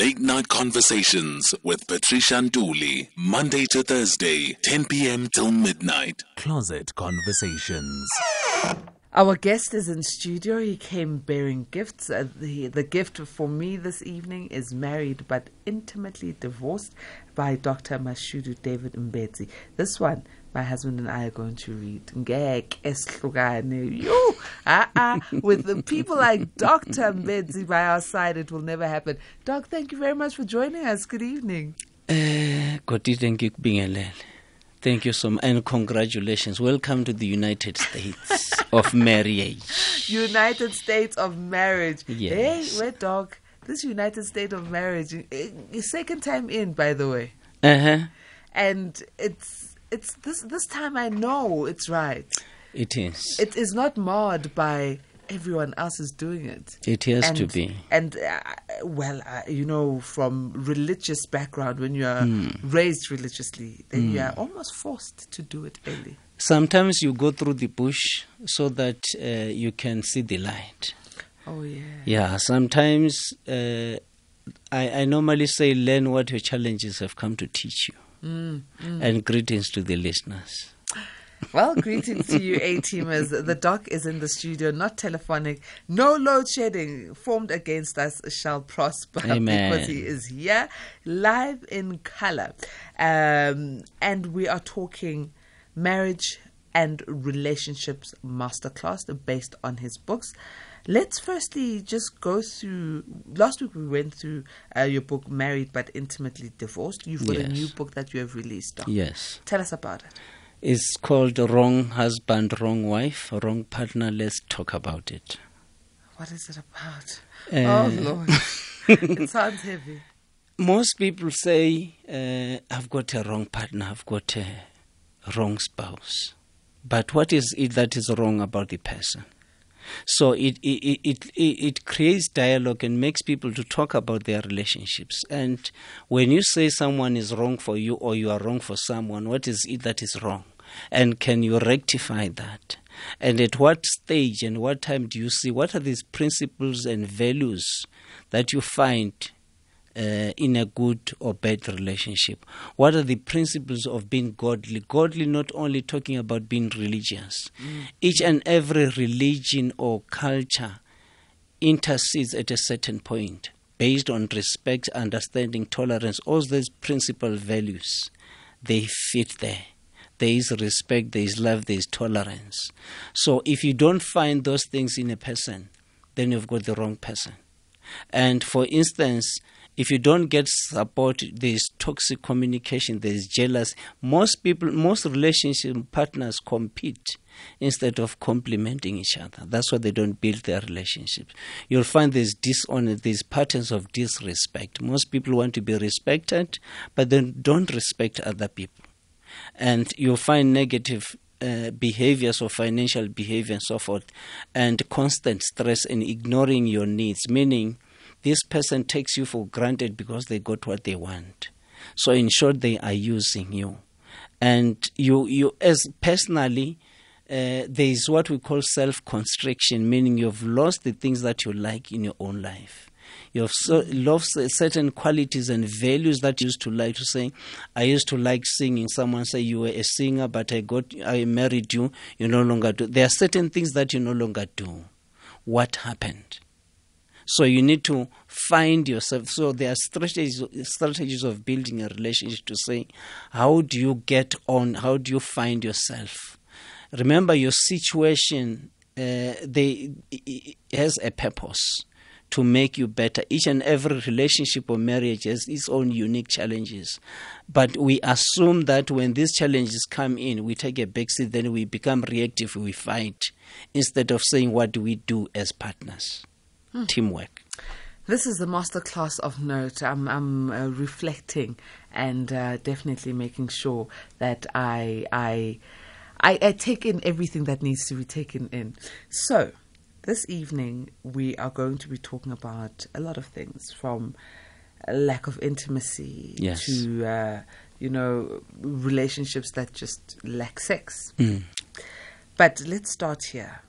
Late Night Conversations with Patricia Nduli, Monday to Thursday, 10 p.m. till midnight. Closet Conversations. Our guest is in studio. He came bearing gifts. Uh, the, the gift for me this evening is Married but Intimately Divorced by Dr. Mashudu David Mbedzi. This one, my husband and I are going to read. Ngek esihlukane. Yo, ah, With the people like Dr. Mbedzi by our side, it will never happen. Doc, thank you very much for joining us. Good evening. Uh, Thank you so much, and congratulations. Welcome to the United States of marriage. United States of marriage. Yes. Hey, wait, dog. This United States of marriage, eh, second time in, by the way. Uh huh. And it's it's this this time I know it's right. It is. It is not marred by everyone else is doing it. It has and, to be. And uh, well, uh, you know, from religious background, when you are mm. raised religiously, then mm. you are almost forced to do it early. Sometimes you go through the bush so that uh, you can see the light. Oh yeah. Yeah. Sometimes uh, I, I normally say, learn what your challenges have come to teach you. Mm, mm. and greetings to the listeners. Well, greetings to you, A teamers. The doc is in the studio, not telephonic. No load shedding formed against us shall prosper Amen. because he is here, live in color. Um, and we are talking marriage and relationships masterclass based on his books. Let's firstly just go through. Last week we went through uh, your book, Married but Intimately Divorced. You've got yes. a new book that you have released. Doc. Yes. Tell us about it. It's called Wrong Husband, Wrong Wife, Wrong Partner. Let's talk about it. What is it about? Uh, oh, Lord. it sounds heavy. Most people say, uh, I've got a wrong partner, I've got a wrong spouse. But what is it that is wrong about the person? So it, it, it, it, creates dialogue and makes people to talk about their relationships. And when you say someone is wrong for you or you are wrong for someone, what is it that is wrong? And can you rectify that? And at what stage and what time do you see what are these principles and values that you find uh, in a good or bad relationship? What are the principles of being godly? Godly, not only talking about being religious. Mm. Each and every religion or culture intercedes at a certain point based on respect, understanding, tolerance, all those principal values, they fit there. There is respect, there is love, there is tolerance. So if you don't find those things in a person, then you've got the wrong person. And for instance, if you don't get support, there's toxic communication, there's jealousy. Most people, most relationship partners compete instead of complementing each other. That's why they don't build their relationships. You'll find there's dishonor, there's patterns of disrespect. Most people want to be respected, but then don't respect other people. And you'll find negative uh, behaviors or financial behavior and so forth, and constant stress and ignoring your needs, meaning this person takes you for granted because they got what they want. So in short, they are using you, and you you as personally. Uh, there is what we call self constriction, meaning you've lost the things that you like in your own life. You've so, lost certain qualities and values that you used to like to say. I used to like singing. Someone say you were a singer, but I got I married you. You no longer do. There are certain things that you no longer do. What happened? So you need to find yourself. So there are strategies strategies of building a relationship to say, how do you get on? How do you find yourself? Remember, your situation uh, they has a purpose to make you better. Each and every relationship or marriage has its own unique challenges. But we assume that when these challenges come in, we take a backseat, then we become reactive, we fight, instead of saying, what do we do as partners? Hmm. teamwork. This is the masterclass of note. I'm, I'm uh, reflecting and uh, definitely making sure that I, I, I, I take in everything that needs to be taken in. So, this evening we are going to be talking about a lot of things from lack of intimacy yes. to uh, you know relationships that just lack sex. Mm. But let's start here.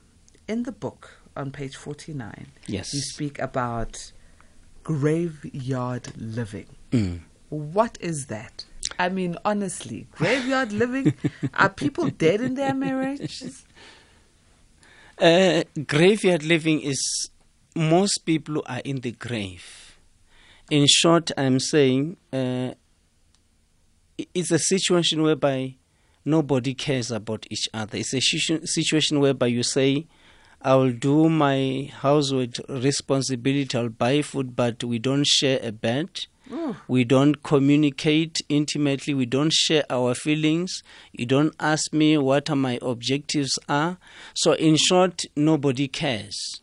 In the book, on page 49, yes. you speak about graveyard living. Mm. What is that? I mean, honestly, graveyard living? Are people dead in their marriages? Uh, graveyard living is most people are in the grave. In short, I'm saying uh, it's a situation whereby nobody cares about each other. It's a situation whereby you say, I'll do my household responsibility, I'll buy food, but we don't share a bed. We don't communicate intimately. We don't share our feelings. You don't ask me what my objectives are. So, in short, nobody cares.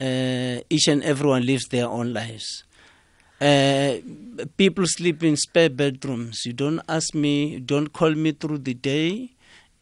Uh, each and everyone lives their own lives. Uh, people sleep in spare bedrooms. You don't ask me, don't call me through the day.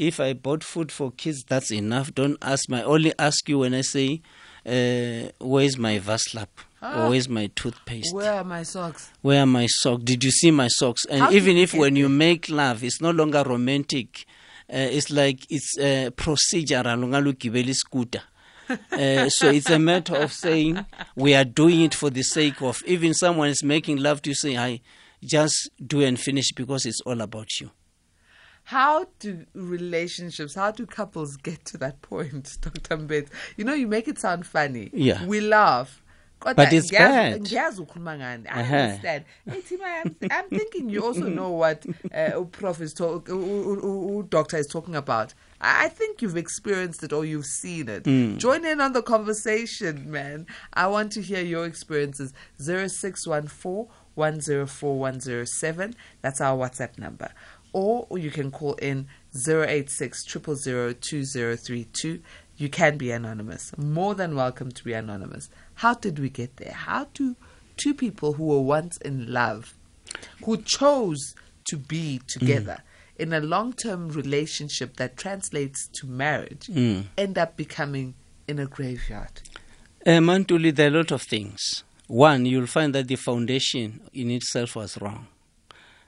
If I bought food for kids, that's enough. Don't ask me. I only ask you when I say, uh, where's my Vaslap? Ah. Or where's my toothpaste? Where are my socks? Where are my socks? Did you see my socks? And How even if when you make love, it's no longer romantic. Uh, it's like it's uh, procedural. scooter. Uh, so it's a matter of saying we are doing it for the sake of even someone is making love to you say I just do and finish because it's all about you. How do relationships, how do couples get to that point, Dr. Mbet? You know, you make it sound funny. Yeah. We laugh. but it's bad. I understand. Hey, Tima, I'm, I'm, thinking you also know what uh, Prof is talking, doctor is talking about. I think you've experienced it or you've seen it. Mm. Join in on the conversation, man. I want to hear your experiences. 0614 104 107. That's our WhatsApp number or you can call in 086 2032. You can be anonymous. More than welcome to be anonymous. How did we get there? How do two people who were once in love, who chose to be together mm. in a long term relationship that translates to marriage, mm. end up becoming in a graveyard? Uh, Mantuli, there are a lot of things. One, you'll find that the foundation in itself was wrong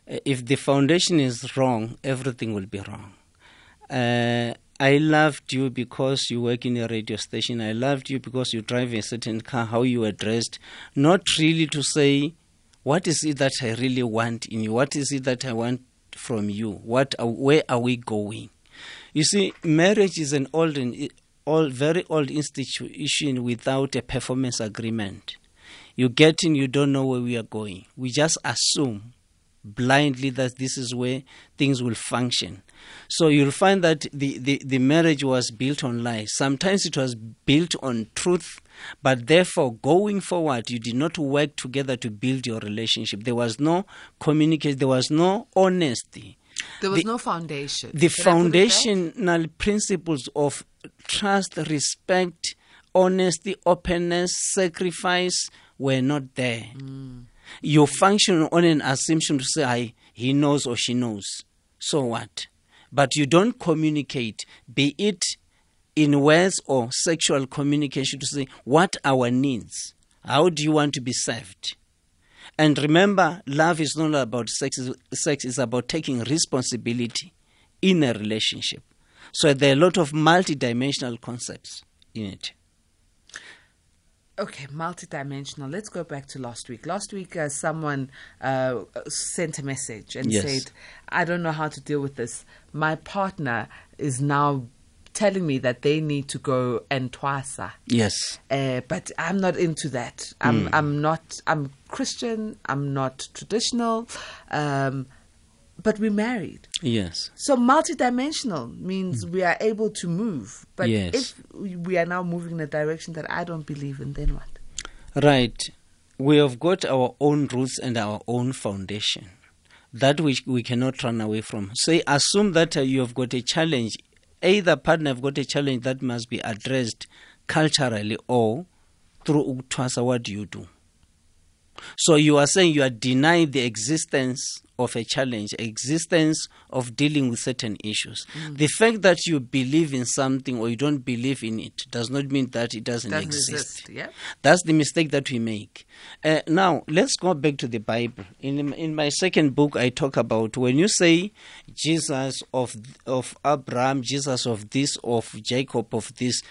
if the foundation is wrong, everything will be wrong. Uh, I loved you because you work in a radio station. I loved you because you drive a certain car, how you are dressed. Not really to say, what is it that I really want in you? What is it that I want from you? What, where are we going? You see, marriage is an old, old, very old institution without a performance agreement. You get in, you don't know where we are going. We just assume blindly that this is where things will function. So you'll find that the, the, the marriage was built on lies. Sometimes it was built on truth, but therefore, going forward, you did not work together to build your relationship. There was no communication, there was no honesty. There was the, no foundation. The Can foundational principles of trust, respect, honesty, openness, sacrifice were not there. Mm you function on an assumption to say, he knows or she knows. So what? But you don't communicate, be it in words or sexual communication, to say, what our needs? How do you want to be served? And remember, love is not about sex, sex is about taking responsibility in a relationship. So there are a lot of multidimensional concepts in it. Okay, multidimensional. Let's go back to last week. Last week, uh, someone uh, sent a message and yes. said, I don't know how to deal with this. My partner is now telling me that they need to go and twasa. Yes. Uh, but I'm not into that. I'm, mm. I'm not, I'm Christian, I'm not traditional. Um, but we're married. Yes. So multidimensional means mm. we are able to move. But yes. if we are now moving in a direction that I don't believe in, then what? Right. We have got our own roots and our own foundation that which we cannot run away from. Say, assume that uh, you have got a challenge. Either partner have got a challenge that must be addressed culturally or through Uktwasa. What do you do? So you are saying you are denying the existence of a challenge, existence of dealing with certain issues. Mm. The fact that you believe in something or you don't believe in it does not mean that it doesn't, doesn't exist. exist. Yeah? That's the mistake that we make. Uh, now, let's go back to the Bible. In, in my second book, I talk about when you say Jesus of, of Abraham, Jesus of this, of Jacob, of this,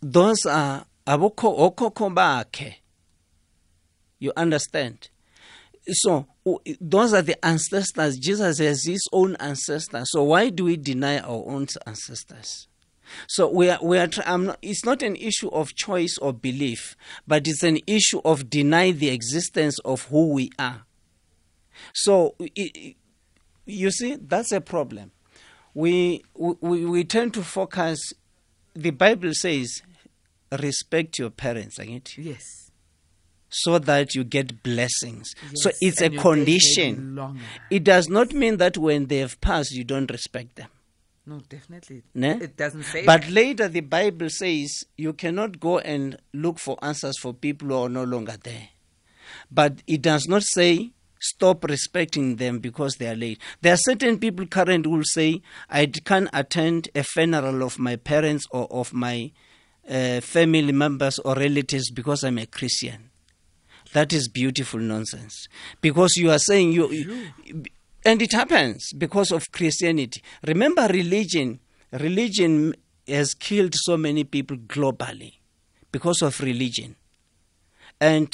those are aboko okoko bakhe You understand? So those are the ancestors. Jesus has his own ancestors. So why do we deny our own ancestors? So we are, we are not, it's not an issue of choice or belief, but it's an issue of deny the existence of who we are. So it, you see, that's a problem. We, we, we tend to focus, the Bible says, respect your parents, ain't it? Yes. So that you get blessings. Yes, so it's a condition. It does not mean that when they have passed, you don't respect them. No, definitely. Ne? It doesn't say But that. later the Bible says you cannot go and look for answers for people who are no longer there. But it does not say stop respecting them because they are late. There are certain people current who will say, I can't attend a funeral of my parents or of my uh, family members or relatives because I'm a Christian. That is beautiful nonsense. Because you are saying you, you and it happens because of Christianity. Remember, religion, religion has killed so many people globally because of religion. And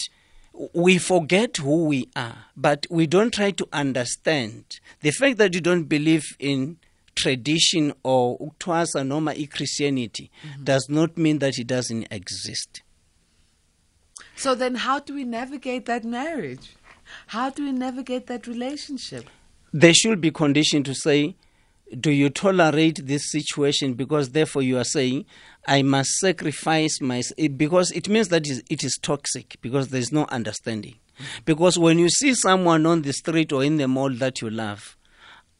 we forget who we are, but we don't try to understand. The fact that you don't believe in tradition or uktwasa noma Christianity mm-hmm. does not mean that it doesn't exist. So then how do we navigate that marriage? How do we navigate that relationship? there should be condition to say, do you tolerate this situation? Because therefore you are saying, I must sacrifice my because it means that it is toxic because there is no understanding. Because when you see someone on the street or in the mall that you love,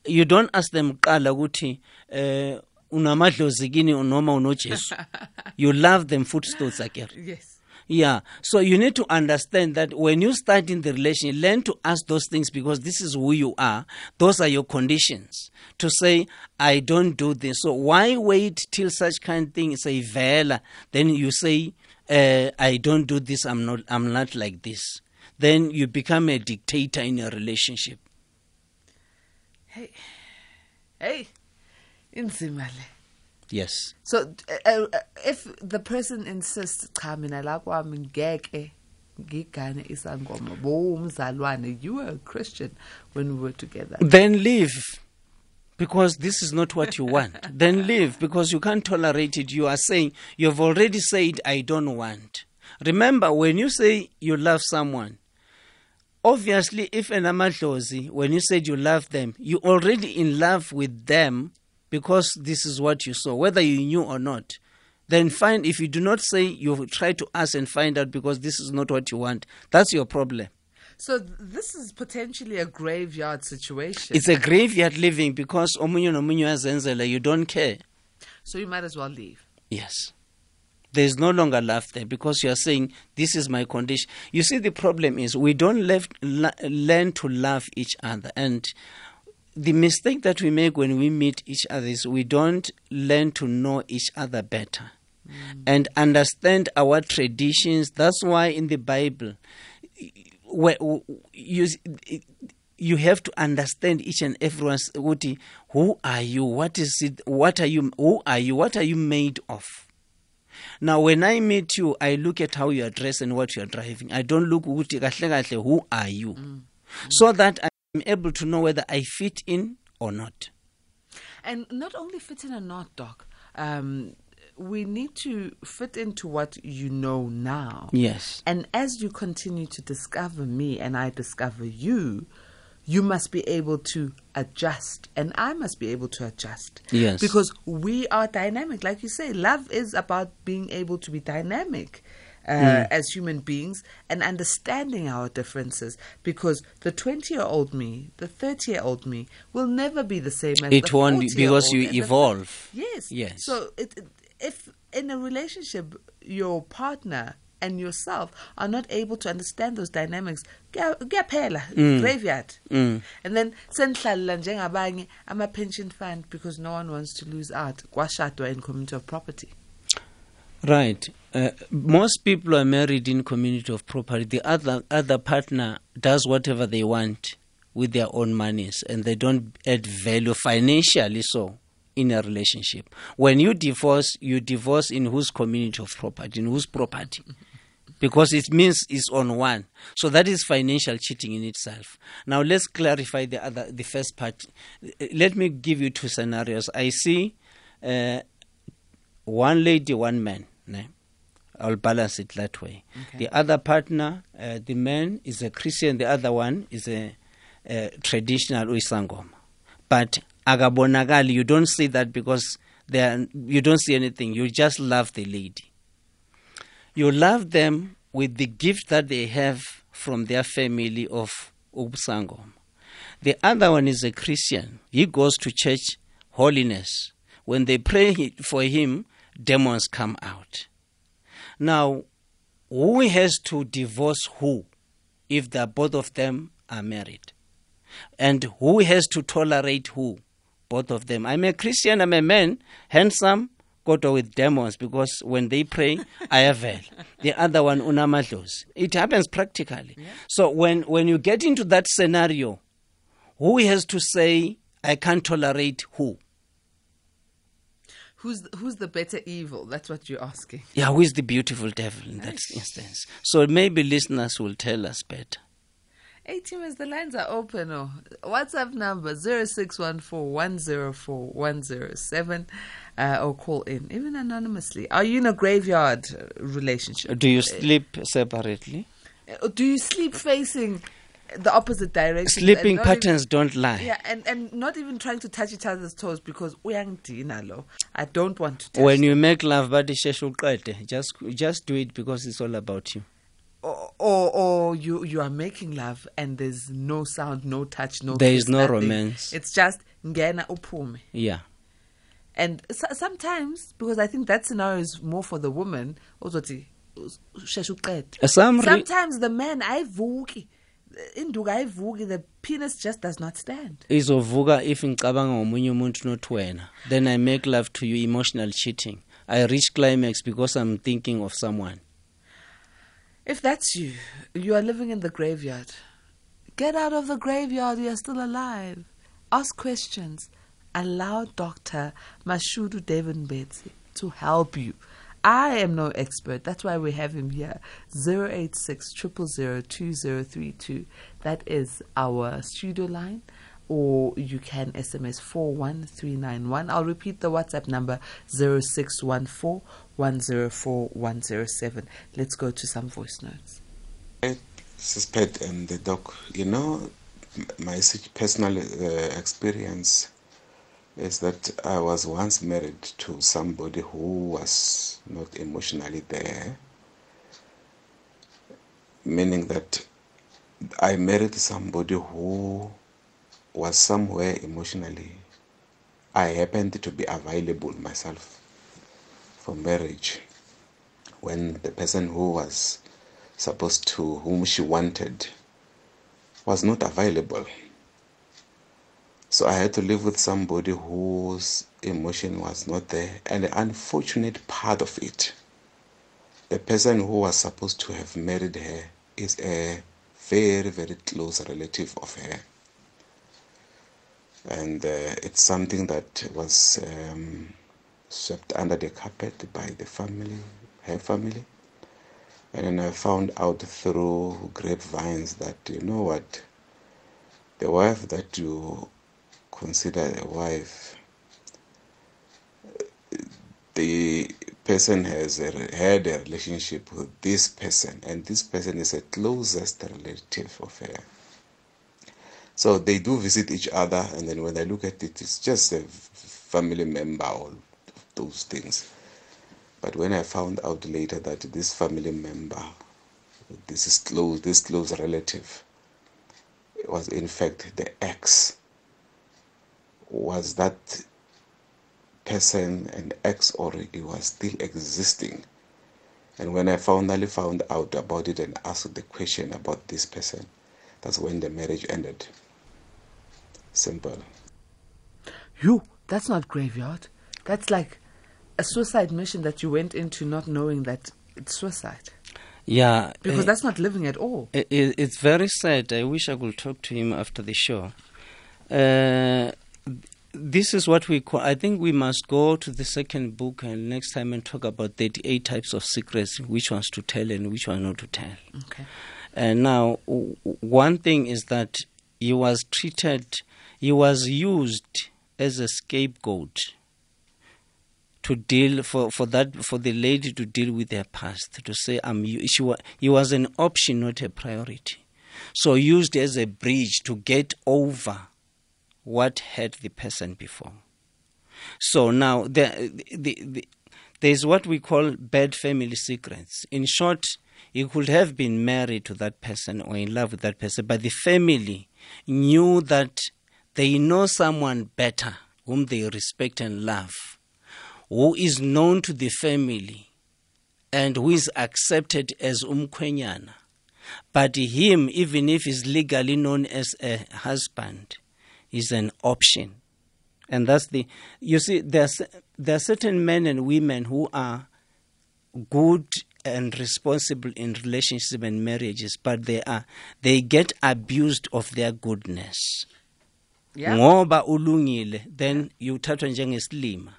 you don't ask them qala ukuthi eh unamadlozi kini noma unojesu. You love them footstones again. Yes. Yeah. So you need to understand that when you start in the relation, learn to ask those things because this is who you are. Those are your conditions. To say, I don't do this. So why wait till such kind of thing is a vela? Then you say, uh, I don't do this. I'm not. I'm not like this. Then you become a dictator in your relationship. Hey, hey, in Zimale. Yes. So uh, uh, if the person insists cha mina la kwami ngeke ngigane isangoma bomzalwane you were a Christian when we were together. Then leave. Because this is not what you want. then leave because you can't tolerate it. You are saying you've already said I don't want. Remember when you say you love someone obviously if an amadlozi when you said you love them you're already in love with them because this is what you saw, whether you knew or not. Then fine, if you do not say, you try to ask and find out because this is not what you want. That's your problem. So this is potentially a graveyard situation. It's a graveyard living because omunyo nomunyo azenzela you don't care. So you might as well leave. Yes. There is no longer love there because you are saying this is my condition. You see, the problem is we don't left, learn to love each other, and the mistake that we make when we meet each other is we don't learn to know each other better mm. and understand our traditions. That's why in the Bible, you, you have to understand each and everyone's who are you? What is it? What are you? Who are you? What are you made of? Now, when I meet you, I look at how you are dressed and what you are driving. I don't look who are you, mm. so that I I'm able to know whether I fit in or not. And not only fit in or not, Doc, um, we need to fit into what you know now. Yes. And as you continue to discover me and I discover you, you must be able to adjust and I must be able to adjust. Yes. Because we are dynamic. Like you say, love is about being able to be dynamic uh, mm. as human beings and understanding our differences because the 20 year old me, the 30 year old me will never be the same as it won't because you evolve. The, yes. Yes. So it, if in a relationship your partner and yourself are not able to understand those dynamics kuyaphela mm. graveyard mm. and then senihlalela njengabanye ama-pension fund because no one wants to lose out kwashadwa in community of property Right. Uh, most people are married in community of property. The other other partner does whatever they want with their own monies, and they don't add value financially. So, in a relationship, when you divorce, you divorce in whose community of property, in whose property. because it means it's on one. So that is financial cheating in itself. Now let's clarify the other, the first part. Let me give you two scenarios. I see uh, one lady, one man. I'll balance it that way. Okay. The other partner, uh, the man is a Christian, the other one is a, a traditional Uisangom. But agabonakali, you don't see that because are, you don't see anything. You just love the lady. You love them with the gift that they have from their family of Ubsangom. The other one is a Christian. He goes to church holiness. When they pray for him, demons come out. Now, who has to divorce who if the both of them are married? And who has to tolerate who? Both of them. I'm a Christian, I'm a man, handsome, kodwa with demons because when they pray ayavel the other one unamadlozi it happens practically yeah. so when when you get into that scenario who has to say i can't tolerate who who's who's the better evil that's what you're asking yeah who is the beautiful devil in that instance so maybe listeners will tell us better Hey, Timmers, the lines are open. Oh. WhatsApp number 0614 uh, or call in, even anonymously. Are you in a graveyard relationship? Do you sleep separately? Uh, do you sleep facing the opposite direction? Sleeping patterns even, don't lie. Yeah, and, and not even trying to touch each other's toes because I don't want to touch When them. you make love, but just just do it because it's all about you or, or, or you you are making love and there's no sound, no touch, no. There is no nothing. romance. It's just ngena uphume. Yeah. And so, sometimes, because I think that scenario is more for the woman, uh, sometimes the man ayivuki induku ayivuki the penis just does not stand izovuka if ngicabanga ngomunye umuntu not wena then i make love to you emotional cheating i reach climax because i'm thinking of someone if that's you, you are living in the graveyard. Get out of the graveyard, you are still alive. Ask questions. Allow Dr. Mashudu David to help you. I am no expert. That's why we have him here. 086 2032. That is our studio line or you can SMS 41391. I'll repeat the WhatsApp number 0614 104 107. Let's go to some voice notes. I suspect, and the doc, you know, my personal uh, experience is that I was once married to somebody who was not emotionally there, meaning that I married somebody who was somewhere emotionally, I happened to be available myself for marriage when the person who was supposed to, whom she wanted, was not available. So I had to live with somebody whose emotion was not there. And the unfortunate part of it, the person who was supposed to have married her is a very, very close relative of her and uh, it's something that was um, swept under the carpet by the family, her family. And then I found out through grapevines that, you know what, the wife that you consider a wife, the person has a, had a relationship with this person, and this person is a closest relative of her. So they do visit each other, and then when I look at it, it's just a family member, all those things. But when I found out later that this family member, this is close, this close relative, was in fact the ex, was that person an ex or he was still existing? And when I finally found out about it and asked the question about this person, that's when the marriage ended. Simple. You, that's not graveyard. That's like a suicide mission that you went into not knowing that it's suicide. Yeah. Because uh, that's not living at all. It, it's very sad. I wish I could talk to him after the show. Uh, this is what we call. I think we must go to the second book and next time and talk about 38 types of secrets, which ones to tell and which ones not to tell. Okay. And now, w- one thing is that he was treated, he was used as a scapegoat to deal for, for that for the lady to deal with her past to say I'm she was, he was an option not a priority so used as a bridge to get over what had the person before. So now the, the, the, there's what we call bad family secrets. In short you could have been married to that person or in love with that person but the family knew that they know someone better whom they respect and love who is known to the family and who is accepted as umkhwenyana. But him even if he's legally known as a husband is an option. And that's the you see there's there are certain men and women who are good and responsible in relationships and marriages but they are they get abused of their goodness. Yeah. ngoba ulungile then uthathwa njengesilima.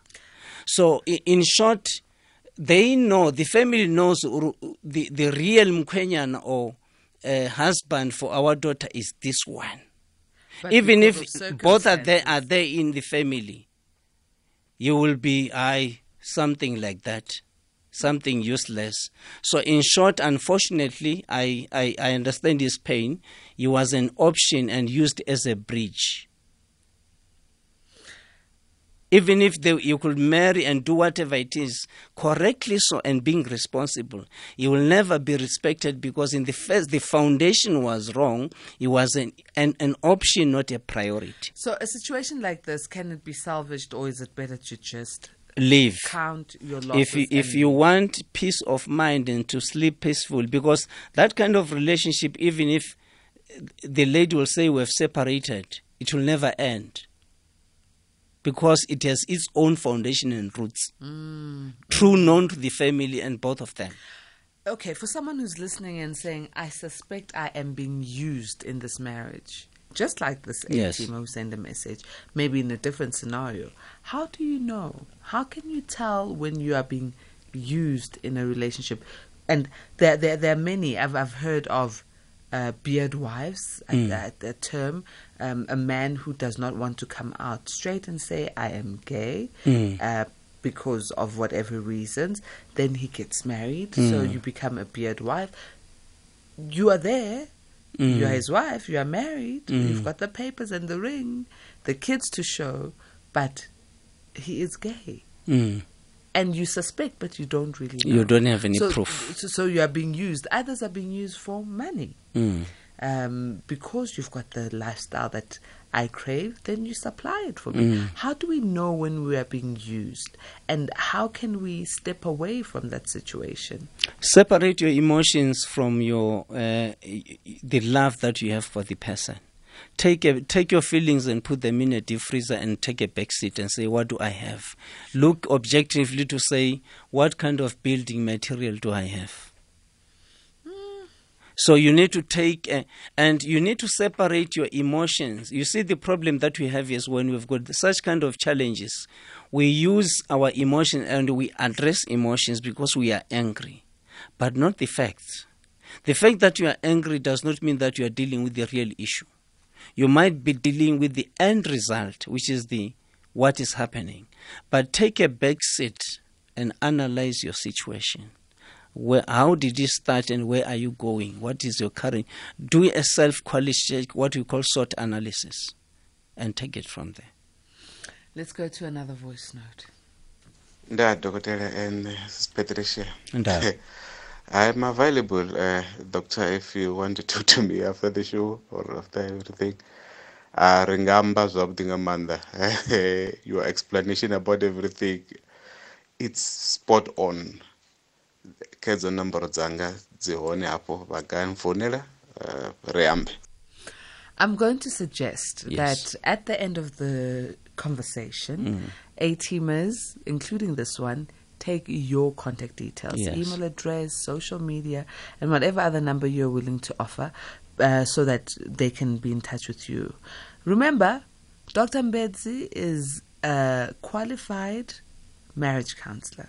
So in short they know the family knows the, the real mkhwenyana or uh, husband for our daughter is this one But even if both are there are there in the family you will be i something like that something useless. So in short unfortunately I, I i understand his pain. He was an option and used as a bridge even if they, you could marry and do whatever it is correctly so and being responsible you will never be respected because in the first the foundation was wrong. It was an, an, an option not a priority. So, a situation like this, can it be salvaged or is it better to just live count your losses? if you, if you want peace of mind and to sleep peaceful because that kind of relationship even if the lady will say we've separated it will never end because it has its own foundation and roots Mm. true known to the family and both of them Okay, for someone who's listening and saying, I suspect I am being used in this marriage, just like this Yes. team who sent a message, maybe in a different scenario, how do you know? How can you tell when you are being used in a relationship? And there, there, there are many. I've, I've heard of uh, beard wives, a, a, a term, um, a man who does not want to come out straight and say, I am gay. Uh, because of whatever reasons, then he gets married. So you become a beard wife. You are there. You are his wife. You are married. You've got the papers and the ring, the kids to show, but he is gay. mm. And you suspect, but you don't really know. you don't have any so, proof So, so you are being used. Others are being used for money. Mm. Um, because you've got the lifestyle that I crave, then you supply it for me. How do we know when we are being used? And how can we step away from that situation? separate your emotions from your uh, the love that you have for the person take a, take your feelings and put them in a deep freezer and take a back seat and say what do i have look objectively to say what kind of building material do i have so you need to take a, and you need to separate your emotions you see the problem that we have is when we've got such kind of challenges we use our emotions and we address emotions because we are angry but not the facts. The fact that you are angry does not mean that you are dealing with the real issue. You might be dealing with the end result, which is the what is happening. But take a back seat and analyze your situation. Where, how did you start and where are you going? What is your current? Do a self quality check, what we call SWOT analysis, and take it from there. Let's go to another voice note. nda dokotela and Sis Patricia. Nda. I'm available, uh, doctor, if you want to talk to me after the show or after everything. Uh, ringamba zwavhuḓi nga maanḓa your explanation about everything it's spot on kha hedzo nomboro dzanga dzi hone hafho vha nga nfounela uh, ri ambe I'm going to suggest Yes. that at the end of the conversation, A teamers, including this one, take your contact details, Yes. email address, social media, and whatever other number you're willing to offer uh, so that they can be in touch with you. Remember, Dr. Mbedzi is a qualified marriage counselor,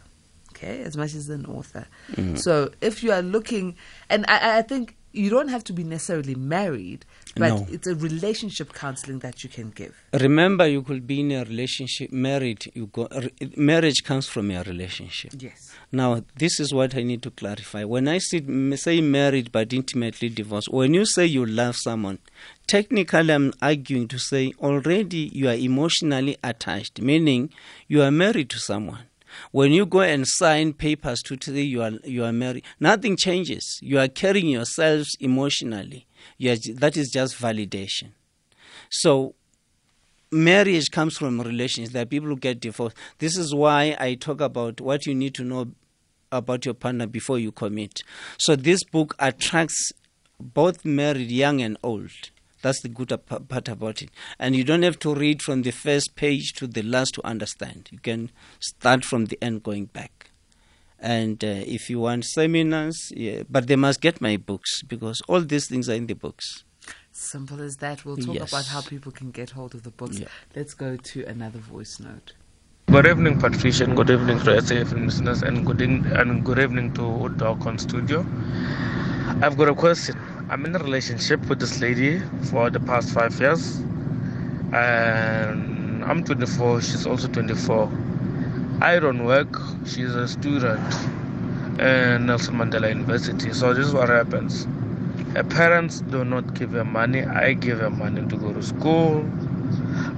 okay, as much as an author. Mm-hmm. So if you are looking, and I, I think you don't have to be necessarily married, but No. it's a relationship counseling that you can give. Remember, you could be in a relationship, married. You go. Marriage comes from a relationship. Yes. Now, this is what I need to clarify. When I say, say married but intimately divorced, when you say you love someone, technically I'm arguing to say already you are emotionally attached, meaning you are married to someone. When you go and sign papers to say you are you are married, nothing changes. You are carrying yourselves emotionally. You are, that is just validation. So marriage comes from relations. There are people who get divorced. This is why I talk about what you need to know about your partner before you commit. So this book attracts both married, young and old. That's the good part about it. And you don't have to read from the first page to the last to understand. You can start from the end going back. And uh, if you want seminars, yeah, but they must get my books because all these things are in the books. Simple as that. We'll talk Yes. about how people can get hold of the books. Yeah. Let's go to another voice note. Good evening, Patricia, and good evening to SAFM listeners, and good, in, and good evening to Doc on studio. I've got a question. I'm in a relationship with this lady for the past five years, and I'm 24, she's also 24. I don't work, she's a student in Nelson Mandela University. So, this is what happens her parents do not give her money, I give her money to go to school.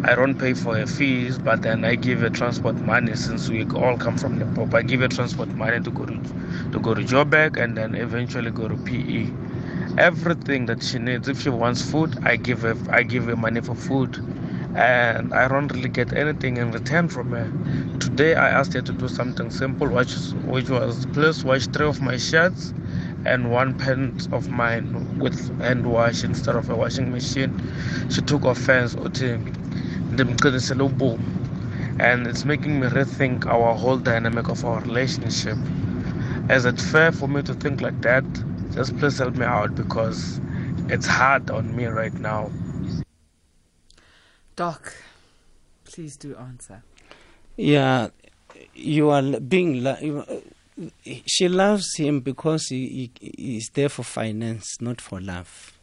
I don't pay for her fees, but then I give her transport money since we all come from the pop. I give her transport money to go to to go to Joburg and then eventually go to PE. Everything that she needs, if she wants food, I give her I give her money for food, and I don't really get anything in return from her. Today I asked her to do something simple, which which was please wash three of my shirts and one pant of mine with hand wash instead of a washing machine. She took offense. And it's making me rethink our whole dynamic of our relationship. Is it fair for me to think like that? Just please help me out because it's hard on me right now. Doc, please do answer. Yeah, you are being. lo- you- She loves him because he, he is there for finance, not for love.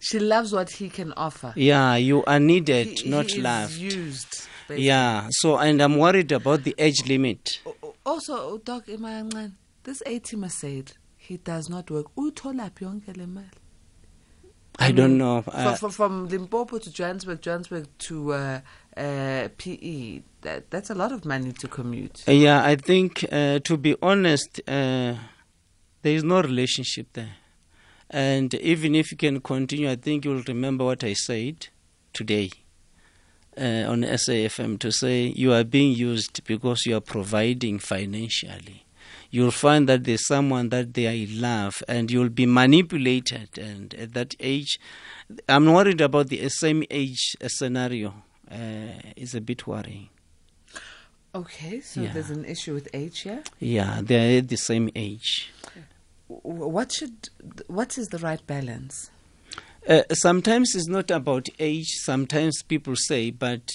She loves what he can offer. Yeah, you are needed, He- not he is loved. used. basically. Yeah, so and I'm worried about the age limit. O- o- Also, oh, Doc Imayangan, this 80 Mercedes, he does not work. Uyitholaphi yonke le mali? I, don't know. From, Uh, from, from Limpopo to Johannesburg, Johannesburg to uh, uh, PE, that, that's a lot of money to commute. yeah, I think uh, to be honest, uh, there is no relationship there. And even if you can continue, I think you'll remember what I said today uh, on SAFM to say you are being used because you are providing financially. You'll find that there's someone that they love and you'll be manipulated. And at that age, I'm worried about the same age scenario. Uh, is a bit worrying. Okay, so Yeah. there's an issue with age here. Yeah, they're at the same age. What should, what is the right balance? Uh, sometimes it's not about age, sometimes people say, but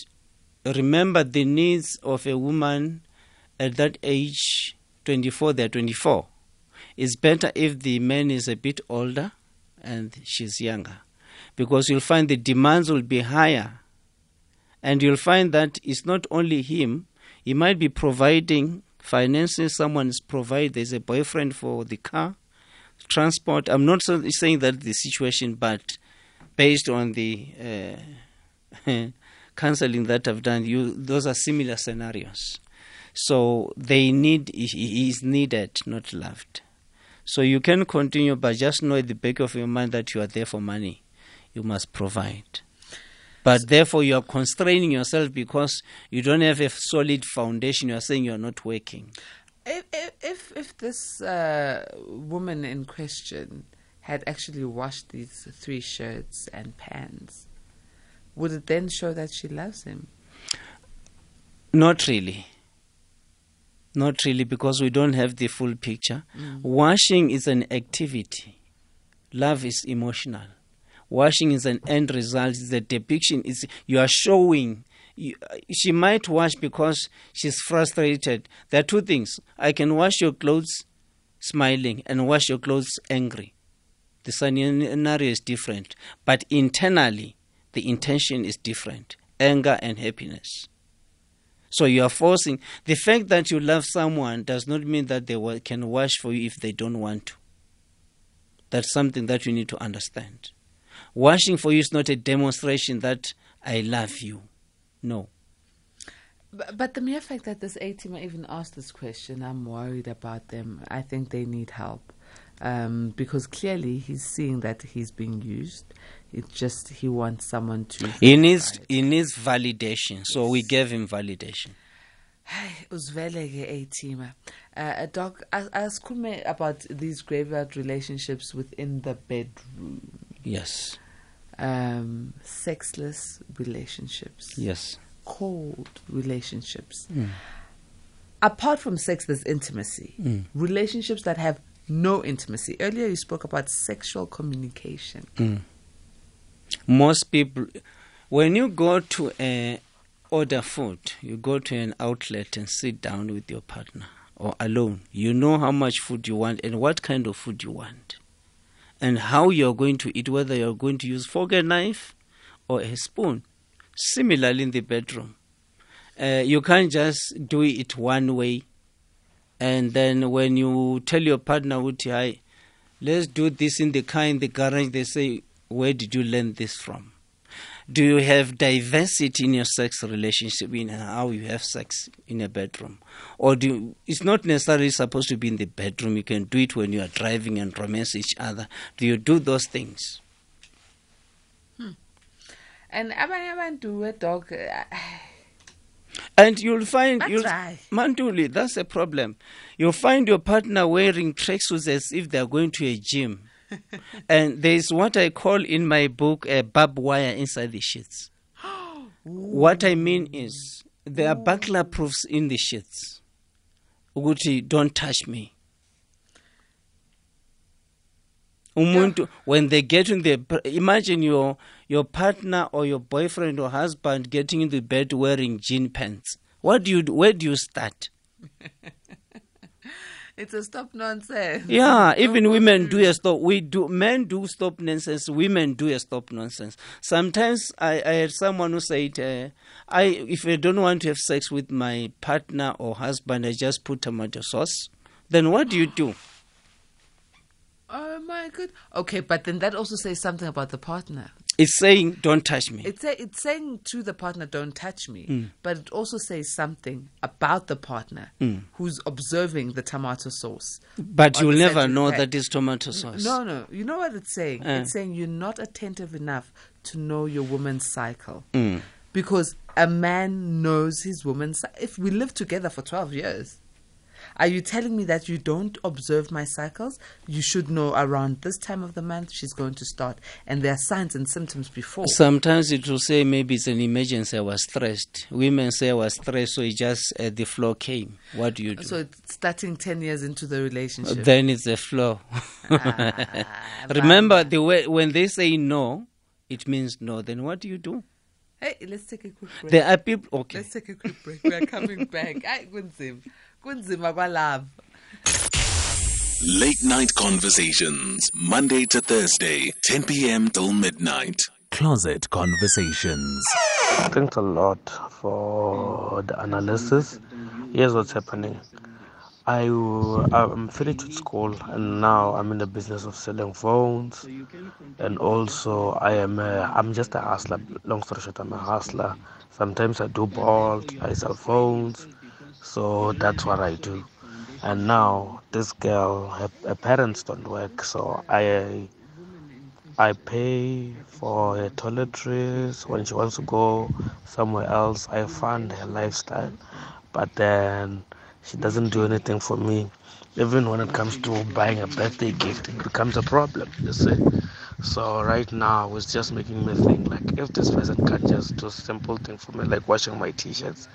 remember the needs of a woman at that age 24, they're 24. It's better if the man is a bit older and she's younger because you'll find the demands will be higher. And you'll find that it's not only him, he might be providing finances, someone is there's a boyfriend for the car, transport. I'm not saying that the situation, but based on the uh, counseling that I've done, you those are similar scenarios. So they need he- is needed, not loved. So you can continue, but just know at the back of your mind that you are there for money. You must provide. But therefore, you are constraining yourself because you don't have a solid foundation. You are saying you are not working. If, if, if, if this uh, woman in question had actually washed these three shirts and pants, would it then show that she loves him? Not really. Not really, because we don't have the full picture. Mm. Washing is an activity, love is emotional. Washing is an end result. It's a depiction. It's you are showing. You, uh, she might wash because she's frustrated. There are two things. I can wash your clothes smiling and wash your clothes angry. The scenario is different, but internally, the intention is different anger and happiness. So you are forcing the fact that you love someone does not mean that they can wash for you if they don't want to. That's something that you need to understand. Washing for you is not a demonstration that I love you. No. But, the mere fact that this A team even asked this question, I'm worried about them. I think they need help. Um, because clearly he's seeing that he's being used. It's just he wants someone to. He needs he needs validation, so we gave him validation. Uzveleke a team. Uh, doc, ask me about these graveyard relationships within the bedroom. Yes. Um, sexless relationships. Yes. Cold relationships. Mm. Apart from sex, there's intimacy. Mm. Relationships that have no intimacy. Earlier, you spoke about sexual communication. Mm. Most people, when you go to a order food, you go to an outlet and sit down with your partner or alone. You know how much food you want and what kind of food you want, and how you're going to eat, whether you're going to use fork and knife or a spoon. Similarly, in the bedroom, uh, you can't just do it one way, and then when you tell your partner, "Hi, let's do this in the car in the garage," they say, "Where did you learn this from?" do you have diversity in your sex relationship in how you have sex in a bedroom or do you, it's not necessarily supposed to be in the bedroom you can do it when you are driving and romance each other do you do those things hmm. and abanye abantu dog uh, and you'll find you'll, Manduli, that's a problem. You'll find your partner wearing tracksuits as if they're going to a gym and there's what I call in my book a barbed wire inside the sheets. what I mean is there are burglar proofs in the sheets. Uguti, don't touch me. Umuntu, when they get in the imagine your your partner or your boyfriend or husband getting in the bed wearing jean pants. What do you where do you start? It's a stop nonsense. Yeah, even women do a stop. We do men do stop nonsense. Women do a stop nonsense. Sometimes I, I had someone who said, uh, "I if I don't want to have sex with my partner or husband, I just put tomato sauce." Then what do you do? Oh my god. Okay, but then that also says something about the partner. It's saying, don't touch me. It's, a, it's saying to the partner, don't touch me. Mm. But it also says something about the partner mm. who's observing the tomato sauce. But you'll never know that it's tomato sauce. No, no. You know what it's saying? Uh. It's saying you're not attentive enough to know your woman's cycle. Mm. Because a man knows his woman's If we live together for 12 years, are you telling me that you don't observe my cycles? You should know around this time of the month she's going to start, and there are signs and symptoms before. Sometimes it will say maybe it's an emergency. I was stressed. Women say I was stressed, so it just uh, the flow came. What do you do? So it's starting ten years into the relationship. Then it's the flow. ah, Remember the way when they say no, it means no. Then what do you do? Hey, let's take a quick break. There are people. Okay. Let's take a quick break. We are coming back. kunzima kwalapha Late night conversations, Monday to Thursday, 10 p.m. till midnight. Closet Conversations. Thanks a lot for the analysis. Here's what's happening. I I'm finished with school and now I'm in the business of selling phones, and also I am a, I'm just a hustler. Long story short, I'm a hustler. Sometimes I do bolt, I sell phones, so that's what I do. And now this girl, her, her parents don't work, so I I pay for her toiletries when she wants to go somewhere else. I fund her lifestyle, but then she doesn't do anything for me. Even when it comes to buying a birthday gift, it becomes a problem. You see. So right now, it's just making me think like, if this person can just do simple thing for me, like washing my t-shirts,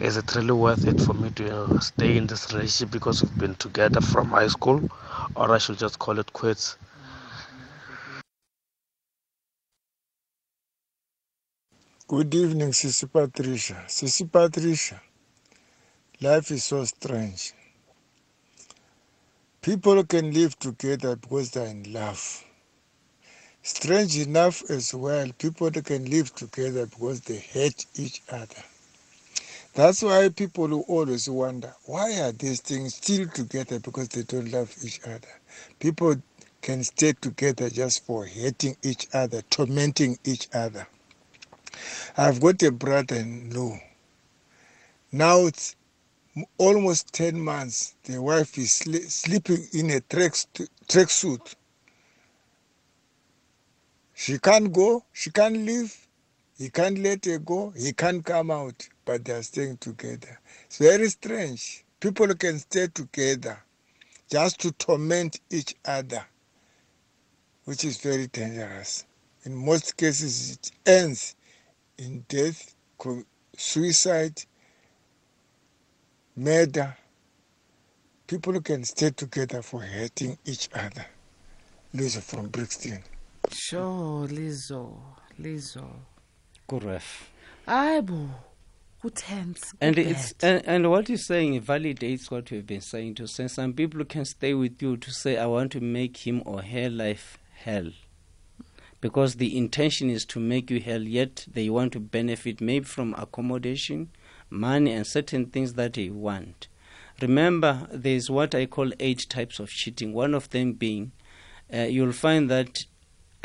is it really worth it for me to stay in this relationship because we've been together from high school or i should just call it quits Good evening, Sissy Patricia. Sissy Patricia, life is so strange. People can live together because they're in love. Strange enough as well, people can live together because they hate each other. That's why people will always wonder why are these things still together because they don't love each other. People can stay together just for hating each other, tormenting each other. I've got a brother in law. Now it's almost 10 months. The wife is sleeping in a track, track she can't go, she can't leave, he can't let her go, he can't come out, but they are staying together. It's very strange. People can stay together just to torment each other, which is very dangerous. In most cases, it ends in death, suicide, murder. People can stay together for hating each other. Lisa from Brixton. Sure, Lizzo, Lizzo. Kuref. Aibo. Tense, and it's and, and what you're saying validates what we've been saying to say some people can stay with you to say I want to make him or her life hell because the intention is to make you hell yet they want to benefit maybe from accommodation money and certain things that they want remember there's what i call eight types of cheating one of them being uh, you'll find that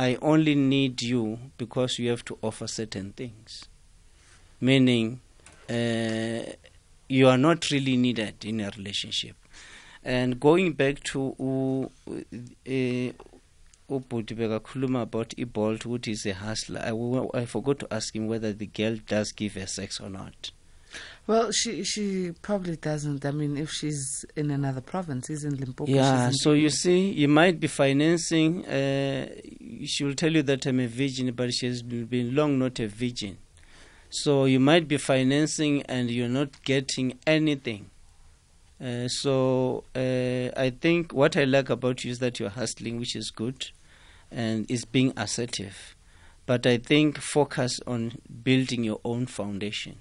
I only need you because you have to offer certain things. Meaning, uh, you are not really needed in a relationship. And going back to ubhuti bekakhuluma about ibolt which is a hustler I, I forgot to ask him whether the girl does give her sex or not well, she she probably doesn't. I mean, if she's in another province, isn't Limpopo. Yeah, so you see, you might be financing. Uh, she will tell you that I'm a virgin, but she has been long not a virgin. So you might be financing and you're not getting anything. Uh, so uh, I think what I like about you is that you're hustling, which is good, and is being assertive. But I think focus on building your own foundation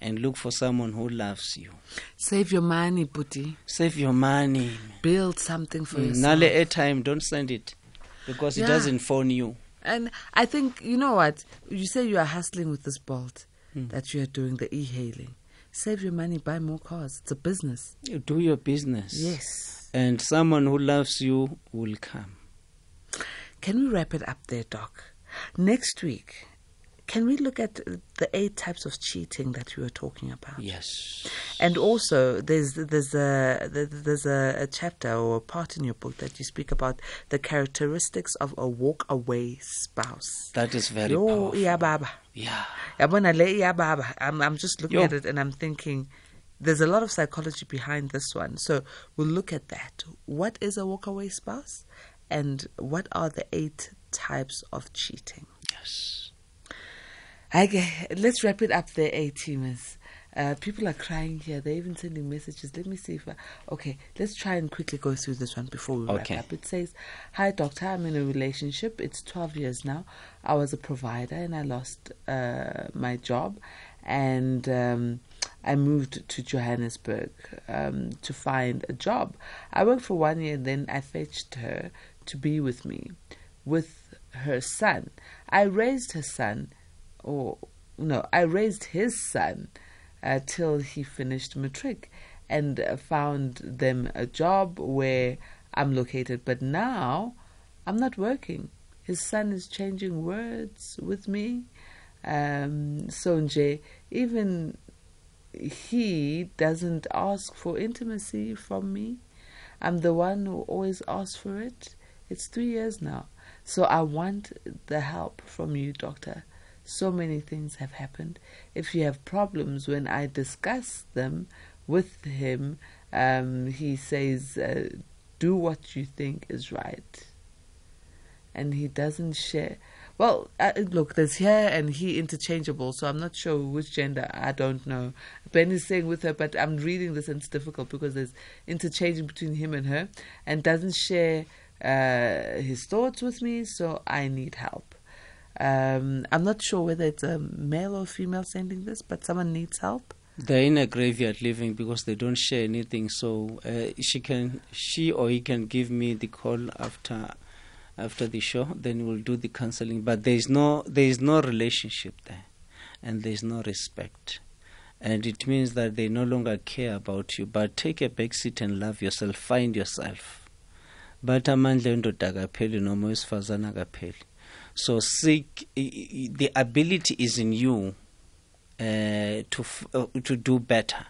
and look for someone who loves you. Save your money, Puti. Save your money. Build something for mm, yourself. Nale airtime, don't send it because yeah. it doesn't phone you. And I think, you know what? You say you are hustling with this Bolt, mm. that you are doing the e hailing. Save your money, buy more cars. It's a business. You do your business. Yes. And someone who loves you will come. Can we wrap it up there, Doc? Next week, can we look at the eight types of cheating that you were talking about? Yes. And also, there's there's a there's a, a, chapter or a part in your book that you speak about the characteristics of a walk away spouse. That is very Yo, powerful. Yeah, baba. Yeah. I'm I'm just looking Yo. at it and I'm thinking. There's a lot of psychology behind this one. So we'll look at that. What is a walkaway spouse? And what are the eight types of cheating? Yes. Okay, let's wrap it up there, A teamers. Uh, people are crying here. They're even sending messages. Let me see if I, okay, let's try and quickly go through this one before we okay. wrap up. It says, Hi, doctor. I'm in a relationship. It's 12 years now. I was a provider and I lost uh, my job. And um, I moved to Johannesburg um, to find a job. I worked for one year then I fetched her to be with me with her son. I raised her son or no, I raised his son uh, till he finished matric and uh, found them a job where I'm located. But now I'm not working. His son is changing words with me. Um, even he doesn't ask for intimacy from me. I'm the one who always asks for it. It's three years now. So I want the help from you, doctor so many things have happened. If you have problems, when I discuss them with him, um, he says, uh, Do what you think is right. And he doesn't share. Well, uh, look, there's here and he interchangeable, so I'm not sure which gender. I don't know. Ben is saying with her, but I'm reading this and it's difficult because there's interchanging between him and her and doesn't share uh, his thoughts with me, so I need help. Um, I'm not sure whether it's a male or female sending this, but someone needs help. They're in a graveyard living because they don't share anything. So uh, she can, she or he can give me the call after after the show. Then we'll do the counseling. But there is no there is no relationship there, and there is no respect, and it means that they no longer care about you. But take a back seat and love yourself. Find yourself. But amandla endoda akapheli noma wesifazana akapheli so seek the ability is in you uh, to uh, to do better.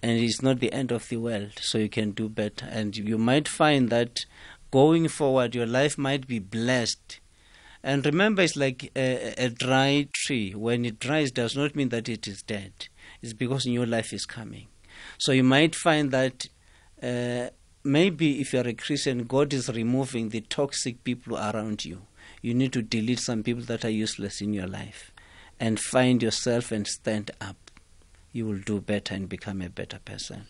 And it's not the end of the world so you can do better. And you might find that going forward your life might be blessed. And remember it's like a, a dry tree. When it dries does not mean that it is dead. It's because new life is coming. So you might find that uh, maybe if you're a christian god is removing the toxic people around you you need to delete some people that are useless in your life and find yourself and stand up. You will do better and become a better person.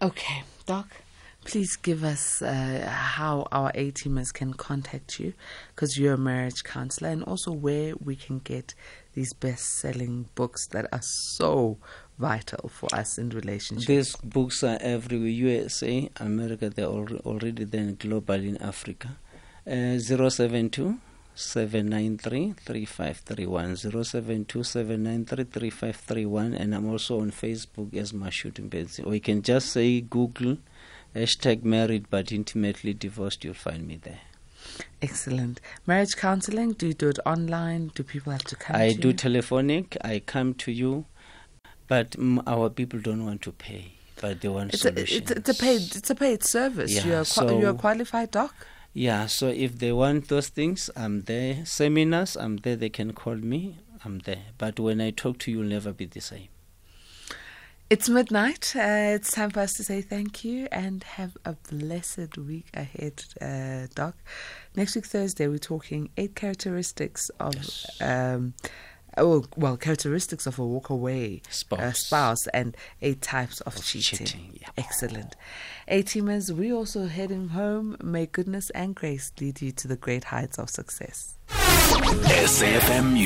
Okay, Doc, please give us uh, how our A teamers can contact you because you're a marriage counselor and also where we can get these best selling books that are so vital for us in relationships. These books are everywhere USA, America, they're already then global in Africa. Uh, 072 793 3531 072 793 3531 and I'm also on Facebook as Mashudu Mbedzi or you can just say Google hashtag married but intimately divorced you'll find me there Excellent. Marriage counseling, do you do it online? Do people have to come I to do you? telephonic. I come to you, but our people don't want to pay, but they want it's solutions. A, it's, it's, a paid, it's a paid service. Yeah, you're, so you're a qualified doc? Yeah, so if they want those things, I'm there. Seminars, I'm there. They can call me. I'm there. But when I talk to you, you'll never be the same. It's midnight. Uh, it's time for us to say thank you and have a blessed week ahead, uh, Doc. Next week, Thursday, we're talking eight characteristics of. Yes. Um, oh, well, characteristics of a walk-away Spouse. Uh, spouse and eight types of, Of cheating. cheating, yeah. Excellent. A-teamers, we also heading home. May goodness and grace lead you to the great heights of success. SAFM